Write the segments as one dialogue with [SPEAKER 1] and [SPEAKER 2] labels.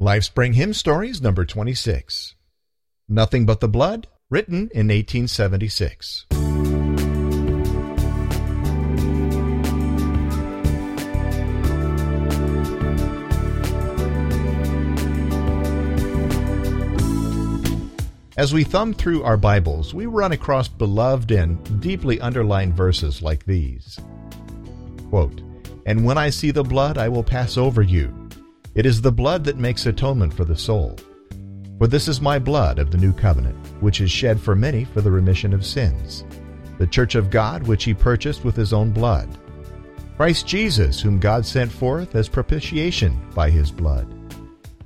[SPEAKER 1] Lifespring Hymn Stories, number 26. Nothing But the Blood, written in 1876. As we thumb through our Bibles, we run across beloved and deeply underlined verses like these. Quote, And when I see the blood, I will pass over you. It is the blood that makes atonement for the soul. For this is my blood of the new covenant, which is shed for many for the remission of sins. The church of God, which he purchased with his own blood. Christ Jesus, whom God sent forth as propitiation by his blood.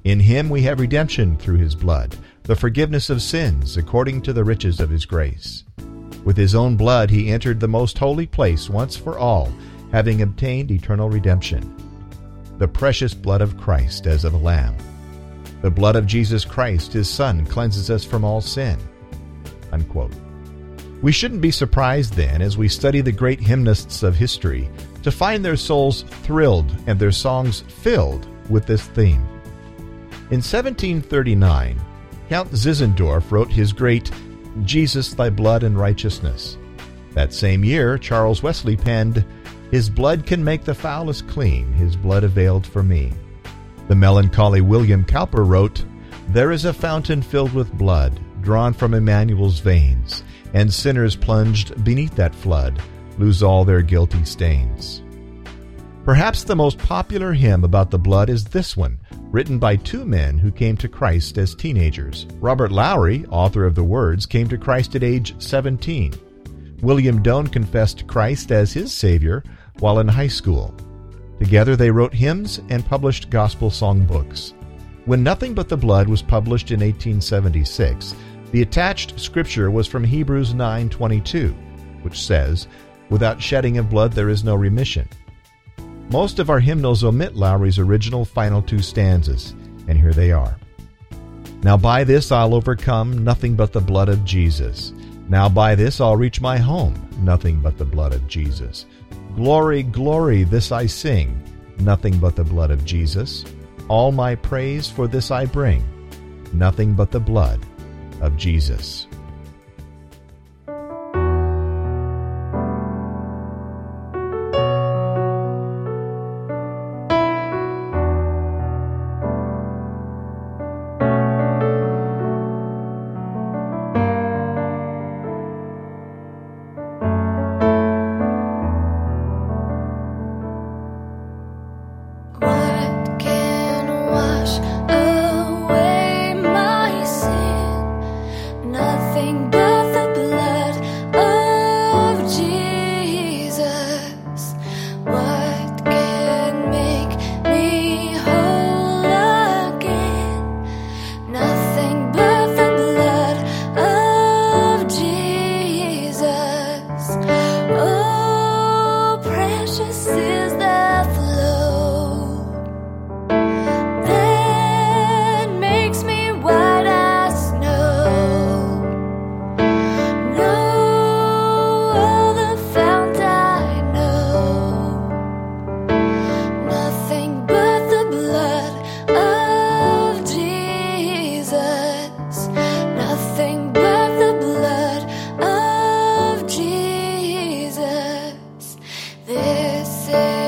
[SPEAKER 1] In him we have redemption through his blood the forgiveness of sins according to the riches of his grace. With his own blood he entered the most holy place once for all, having obtained eternal redemption. The precious blood of Christ as of a lamb. The blood of Jesus Christ, his Son, cleanses us from all sin. Unquote. We shouldn't be surprised then, as we study the great hymnists of history, to find their souls thrilled and their songs filled with this theme. In 1739, Count Zinzendorf wrote his great Jesus, Thy Blood and Righteousness. That same year, Charles Wesley penned, His blood can make the foulest clean, His blood availed for me. The melancholy William Cowper wrote, There is a fountain filled with blood, drawn from Emmanuel's veins, and sinners plunged beneath that flood lose all their guilty stains. Perhaps the most popular hymn about the blood is this one, written by two men who came to Christ as teenagers. Robert Lowry, author of the words, came to Christ at age 17. William Doane confessed Christ as his Savior while in high school. Together they wrote hymns and published gospel song books. When Nothing But the Blood was published in 1876, the attached scripture was from Hebrews 9:22, which says, "Without shedding of blood there is no remission." Most of our hymnals omit Lowry's original final two stanzas, and here they are. Now by this I'll overcome, nothing but the blood of Jesus. Now by this I'll reach my home, nothing but the blood of Jesus. Glory, glory, this I sing, nothing but the blood of Jesus. All my praise for this I bring, nothing but the blood of Jesus.
[SPEAKER 2] say.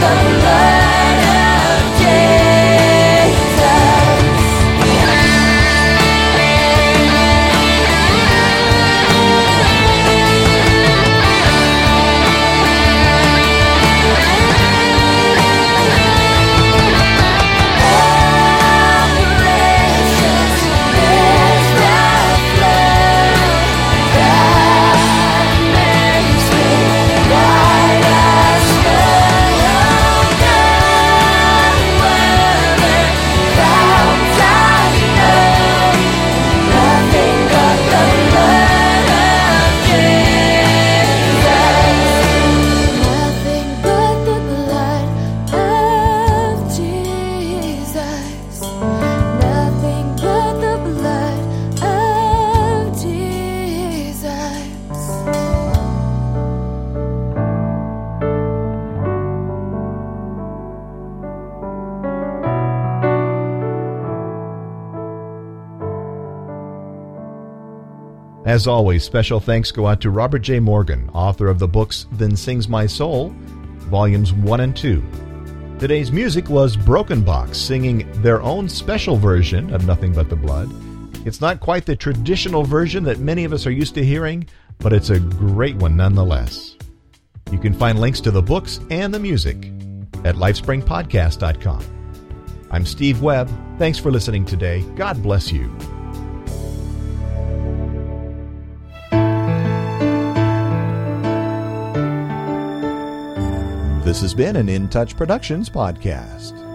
[SPEAKER 1] 더 As always, special thanks go out to Robert J. Morgan, author of the books Then Sings My Soul, volumes 1 and 2. Today's music was Broken Box singing their own special version of Nothing But the Blood. It's not quite the traditional version that many of us are used to hearing, but it's a great one nonetheless. You can find links to the books and the music at lifespringpodcast.com. I'm Steve Webb. Thanks for listening today. God bless you. This has been an In Touch Productions podcast.